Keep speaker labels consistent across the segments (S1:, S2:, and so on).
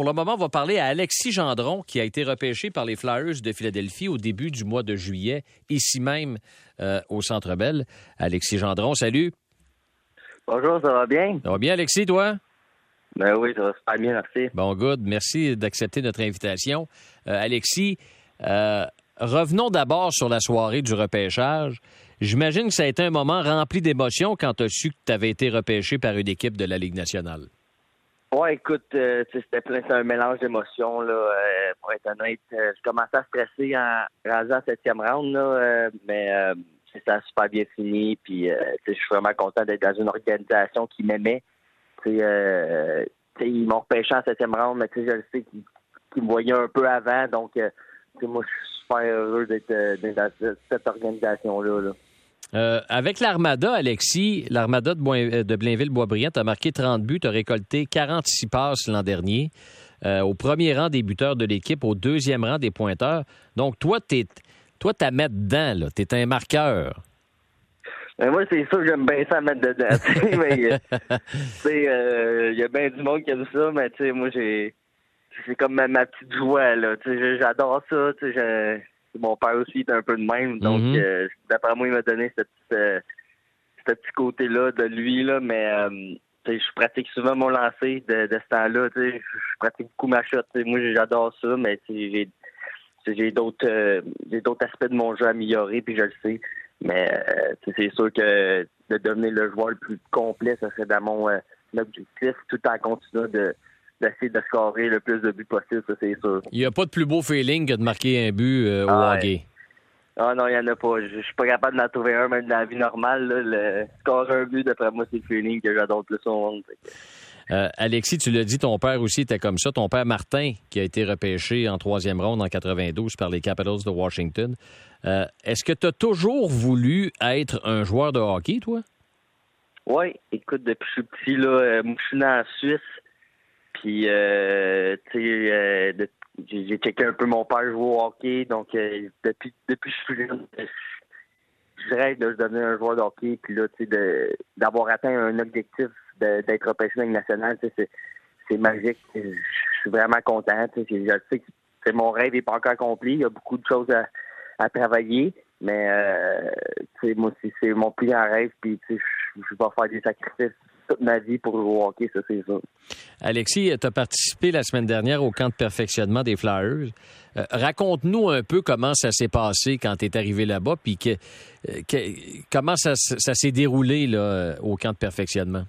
S1: pour le moment, on va parler à Alexis Gendron, qui a été repêché par les Flyers de Philadelphie au début du mois de juillet, ici même euh, au Centre Bell. Alexis Gendron, salut.
S2: Bonjour, ça va bien?
S1: Ça va bien, Alexis, toi?
S2: Ben oui, ça va super bien, merci.
S1: Bon, good. Merci d'accepter notre invitation. Euh, Alexis, euh, revenons d'abord sur la soirée du repêchage. J'imagine que ça a été un moment rempli d'émotions quand tu as su que tu avais été repêché par une équipe de la Ligue nationale.
S2: Ouais, écoute, euh, c'était plein, c'est un mélange d'émotions, là. euh, pour être honnête, euh, je commençais à stresser en en septième round, là, euh, mais euh, ça a super bien fini. Puis, euh, je suis vraiment content d'être dans une organisation qui m'aimait. Ils m'ont repêché en septième round, mais je le sais qu'ils me voyaient un peu avant. Donc, moi, je suis super heureux d'être dans cette- cette organisation-là. Là.
S1: Euh, avec l'Armada, Alexis, l'Armada de, euh, Blainville-Boisbriand, tu as marqué 30 buts, tu as récolté 46 passes l'an dernier. Euh, au premier rang des buteurs de l'équipe, au deuxième rang des pointeurs. Donc, toi, tu toi, t'as mettre dedans. Tu es un marqueur.
S2: Mais moi, c'est sûr j'aime bien ça mettre dedans. il y a bien du monde qui aime ça, mais tu sais, moi, j'ai, c'est comme ma, petite joie, là. J'adore ça. Mon père aussi est un peu de même, donc
S1: Mhm.
S2: euh, d'après moi, il m'a donné ce petit, euh, petit côté-là de lui, là, mais euh, je pratique souvent mon lancer de, de ce temps-là. Je pratique beaucoup ma shot. Moi, j'adore ça, mais j'ai d'autres euh, d'autres aspects de mon jeu à améliorer, puis je le sais. Mais c'est sûr que de devenir le joueur le plus complet, ça serait dans mon objectif, tout en continuant de d'essayer de scorer le plus de buts possible, ça c'est sûr.
S1: Il n'y a pas de plus beau feeling que de marquer un but euh, au
S2: Ah,
S1: hockey.
S2: Ah non, il n'y en a pas. Je je suis pas capable d'en trouver un, même dans la vie normale. Là, le scorer un but, d'après moi, c'est le feeling que j'adore le plus au monde.
S1: Euh, Alexis, tu l'as dit, ton père aussi était comme ça. Ton père Martin, qui a été repêché en troisième ronde en 92 par les Capitals de Washington. Euh, Est-ce que tu as toujours voulu être un joueur de hockey, toi?
S2: Oui, écoute, depuis que je suis petit, là, je suis né en Suisse. Puis, euh, tu sais, euh, j'ai checké un peu mon père jouer au hockey. Donc, euh, depuis, depuis que je suis jeune, je, rêve de devenir un joueur de hockey. Puis là, tu sais, d'avoir atteint un objectif d'être repêché dans nationale, c'est magique. Je suis vraiment content. Je sais que mon rêve n'est pas encore accompli. Il y a beaucoup de choses à, à travailler. Mais, euh, tu sais, moi, c'est- c'est mon plus grand rêve. Puis, tu sais, je, je vais faire des sacrifices toute ma vie pour jouer au hockey, ça, c'est ça.
S1: Alexis, tu as participé la semaine dernière au camp de perfectionnement des Flyers. Euh, Raconte-nous un peu comment ça s'est passé quand tu es arrivé là-bas, puis que, euh, que- comment ça, s'est déroulé là, euh, au camp de perfectionnement?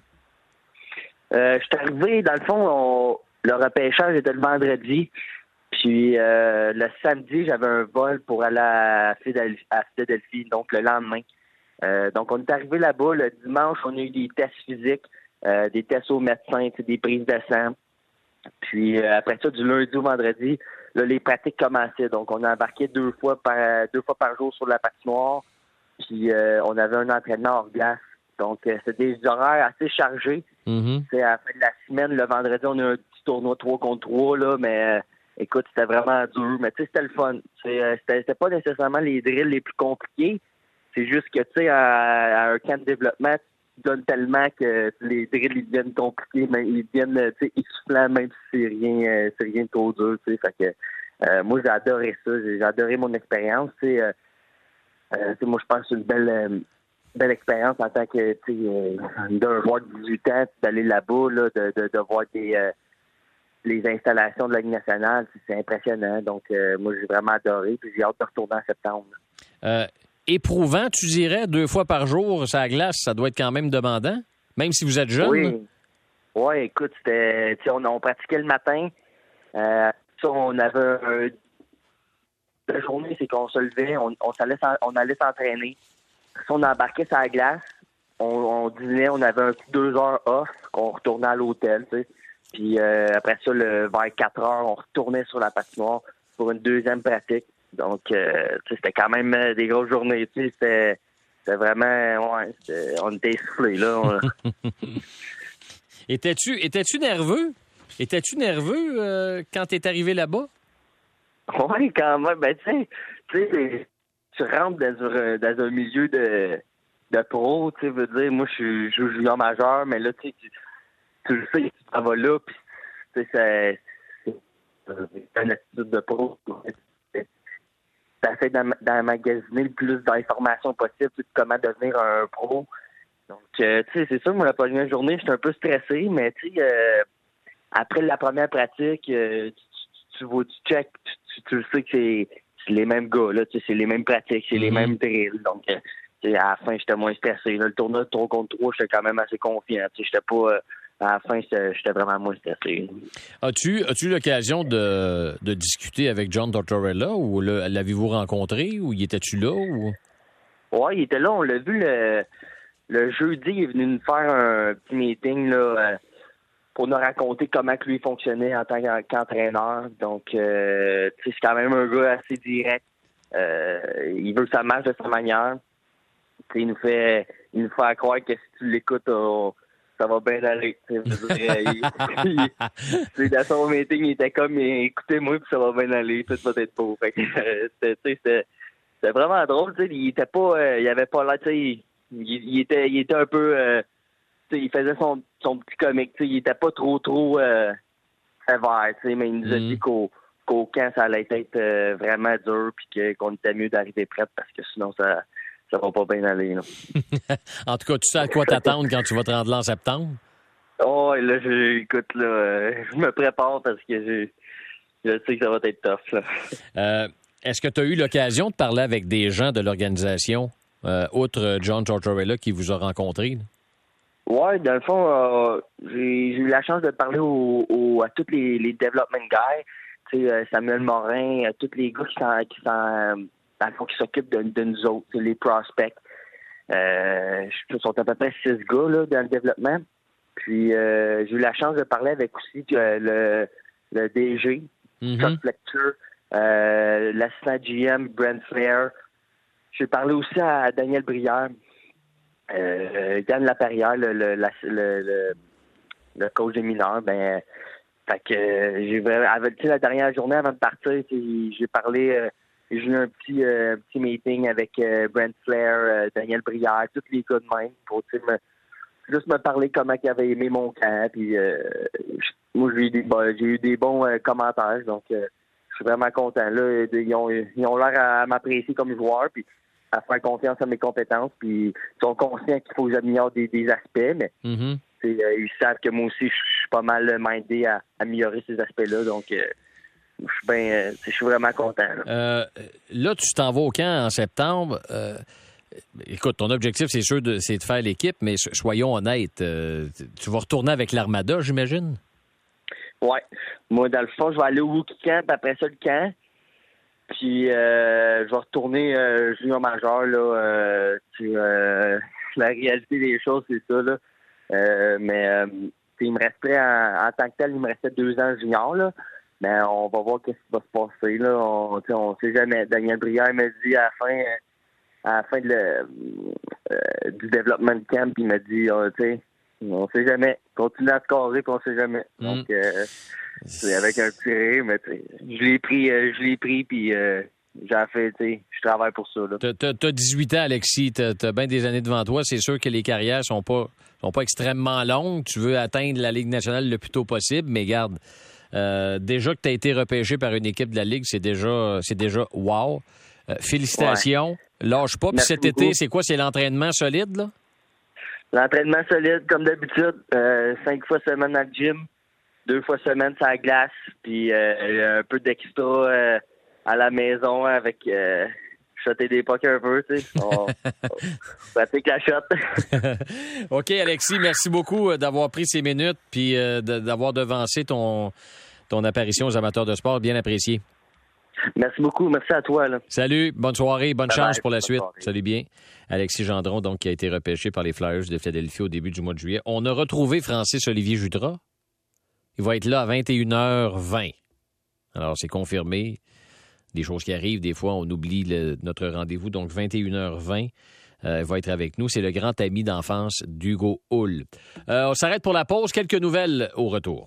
S2: Euh, je suis arrivé, dans le fond, on- le repêchage était le vendredi. Puis euh, le samedi, j'avais un vol pour aller à Philadelphie, à Philadelphie, donc le lendemain. Euh, donc on est arrivé là-bas. Le dimanche, on a eu des tests physiques, euh, des tests aux médecins, des prises de sang. Puis euh, après ça, du lundi au vendredi, là, les pratiques commençaient. Donc on a embarqué deux fois par deux fois par jour sur la patinoire. Puis euh, on avait un entraînement hors glace. Donc euh, c'était des horaires assez chargés. Sais, à la fin de la semaine, le vendredi, on a un petit tournoi 3 contre 3, là, mais euh, écoute, c'était vraiment dur. Mais tu sais, c'était le fun. C'est, euh, c'était pas nécessairement les drills les plus compliqués. C'est juste que, tu sais, à, un camp de développement, tu donnes tellement que les drills, ils deviennent compliqués, mais ils deviennent, tu sais, essoufflants, même si c'est rien, euh, c'est rien de trop dur, tu sais. Fait que, euh, moi, j'ai adoré ça. J'ai adoré mon expérience, tu sais. euh, euh, moi, je pense que c'est une belle, euh, belle expérience en tant que tu sais, euh, d'un joueur de 18 ans, d'aller là-bas, là, de, de, voir des euh, les installations de la Ligue nationale, c'est- c'est impressionnant. Donc euh, moi j'ai vraiment adoré, puis j'ai hâte de retourner en septembre.
S1: Éprouvant, tu dirais, deux fois par jour, ça glace, ça doit être quand même demandant, même si vous êtes jeune.
S2: Oui. Oui, écoute, c'était on, on pratiquait le matin. Euh, ça, on avait un, la journée, c'est qu'on se levait, on, s'en- on allait s'entraîner. On embarquait sur la glace, on, on dînait, on avait un petit deux heures off, on retournait à l'hôtel, tu sais. Puis euh, après ça, le, vers 4 heures, on retournait sur la patinoire pour une deuxième pratique. Donc, euh, tu sais, c'était quand même euh, des grosses journées. Tu sais, c'était, c'était vraiment, ouais, c'était- on était essoufflés, là. On-
S1: Étais-tu étais-tu nerveux? Étais-tu nerveux euh, quand tu es arrivé là-bas?
S2: Oui, quand même. Ben, tu sais, tu sais, tu rentres dans un, dans un milieu de, de pro, tu sais, veux dire, moi, je suis junior majeur, mais là, tu sais, tu, tu le sais, tu t'en vas là, puis, tu sais, c'est- c'est une attitude de pro. T'essaies d'emmagasiner le plus d'informations possible de comment devenir un pro. Donc, euh, tu sais, c'est sûr, moi, la première journée, j'étais un peu stressé, mais tu sais, euh, après la première pratique, euh, tu, tu, vois, tu check, tu, tu, sais que c'est les mêmes gars, là, tu sais, c'est les mêmes pratiques, c'est les mm-hmm. mêmes drills. Donc, à la fin, j'étais moins stressé. le tournoi de 3 contre 3, j'étais quand même assez confiant. Tu sais, j'étais pas à la fin, j'étais vraiment moins stressé.
S1: As-tu as l'occasion de, de, discuter avec John Tortorella ou l'avez-vous rencontré ou y étais-tu là? Ou...
S2: Oui, il était là. On l'a vu le, le jeudi. Il est venu nous faire un petit meeting là, euh, pour nous raconter comment que lui fonctionnait en tant qu'entraîneur. Donc, euh, c'est quand même un gars assez direct. Euh, il veut que ça marche de sa manière. il nous fait il nous fait croire que si tu l'écoutes ça va bien aller. C'est dans son meeting, il était comme écoutez-moi puis ça va bien aller, tout va être beau. c'était vraiment drôle, il était pas euh, il avait pas là, il, il, était il était un peu euh, il faisait son, son petit comique, il était pas trop trop euh, sévère, mais il nous a mm. dit qu'au camp ça allait être euh, vraiment dur puis qu'on était mieux d'arriver prête parce que sinon ça ça va pas bien aller.
S1: en tout cas, tu sais à quoi t'attendre quand tu vas te rendre là en septembre?
S2: Oh, là, je, écoute, là, euh, je me prépare parce que je, je sais que ça va être tough.
S1: Euh, est-ce que tu as eu l'occasion de parler avec des gens de l'organisation, euh, outre John Tortorella qui vous a rencontré?
S2: Oui, dans le fond, j'ai eu la chance de parler à tous les, les development guys, Samuel Morin, à tous les gars qui sont, qui sont qui s'occupent de, nous autres, les prospects. Euh, je sont à peu près six gars là, dans le développement. Puis euh, j'ai eu la chance de parler avec aussi euh, le, le DG, mm -hmm. Fletcher, euh, l'assistant GM, Brent Flair. J'ai parlé aussi à Daniel Brière, euh, Yann Laperrière, le, le, le, le, coach des mineurs. Ben, fait que j'ai la dernière journée avant de partir, j'ai parlé j'ai eu un petit, euh, petit meeting avec euh, Brent Flair, euh, Daniel Brière, tous les gars de même pour juste me parler comment ils avaient aimé mon camp. Puis, moi, j'ai eu des, bons commentaires. Donc, je suis vraiment content. Là, ils ont ils ont l'air à, m'apprécier comme joueur. Puis, à faire confiance à mes compétences. Puis, ils sont conscients qu'il faut que j'améliore des, aspects. Mais mm-hmm. ils savent que moi aussi, je suis pas mal mindé à, améliorer ces aspects-là. Donc, euh, je suis vraiment content.
S1: Euh, là. tu t'en vas au camp en septembre. Euh, écoute, ton objectif, c'est sûr, de, c'est de faire l'équipe, mais soyons honnêtes, tu vas retourner avec l'Armada, j'imagine?
S2: Oui. Moi, dans le fond, je vais aller au Wookie Camp, après ça, le camp. Puis, je vais retourner junior majeur, là. la réalité des choses, c'est ça, là. mais il me restait, en, tant que tel, il me restait deux ans junior, là. Mais on va voir qu'est-ce qui va se passer. Là. On ne sait jamais. Daniel Brière m'a dit à la fin, à la fin de euh, du développement de camp, il m'a dit, oh, tu on sait jamais. Continue à scorer, puis on sait jamais. Mm. Donc, euh, c'est avec un rire, mais je l'ai pris, euh, je l'ai pris, puis j'ai fait, tu sais, je travaille pour ça.
S1: Tu as, 18 ans, Alexis. Tu as, bien des années devant toi. C'est sûr que les carrières sont pas sont pas extrêmement longues. Tu veux atteindre la Ligue nationale le plus tôt possible, mais garde, euh, déjà que tu as été repêché par une équipe de la Ligue, c'est déjà, c'est déjà wow. Euh, félicitations. Lâche pas. Puis cet été, c'est quoi? C'est l'entraînement solide, là?
S2: L'entraînement solide, comme d'habitude. Euh, cinq fois semaine le gym, deux fois semaine sur la glace, puis un peu d'extra à la maison avec shotter des pucks un peu, tu sais. On, pratique la shot.
S1: OK, Alexis, merci beaucoup d'avoir pris ces minutes puis d'avoir devancé ton, ton apparition aux amateurs de sport. Bien apprécié.
S2: Merci beaucoup. Merci à toi.
S1: Salut. Bonne soirée. Bonne chance pour la suite. Salut bien. Alexis Gendron, donc, qui a été repêché par les Flyers de Philadelphie au début du mois de juillet. On a retrouvé Francis Olivier Judra. Il va être là à 21h20. Alors, c'est confirmé. Des choses qui arrivent, des fois, on oublie notre rendez-vous. Donc, 21h20. Euh, va être avec nous. C'est le grand ami d'enfance d'Hugo Hull. Euh, on s'arrête pour la pause. Quelques nouvelles au retour.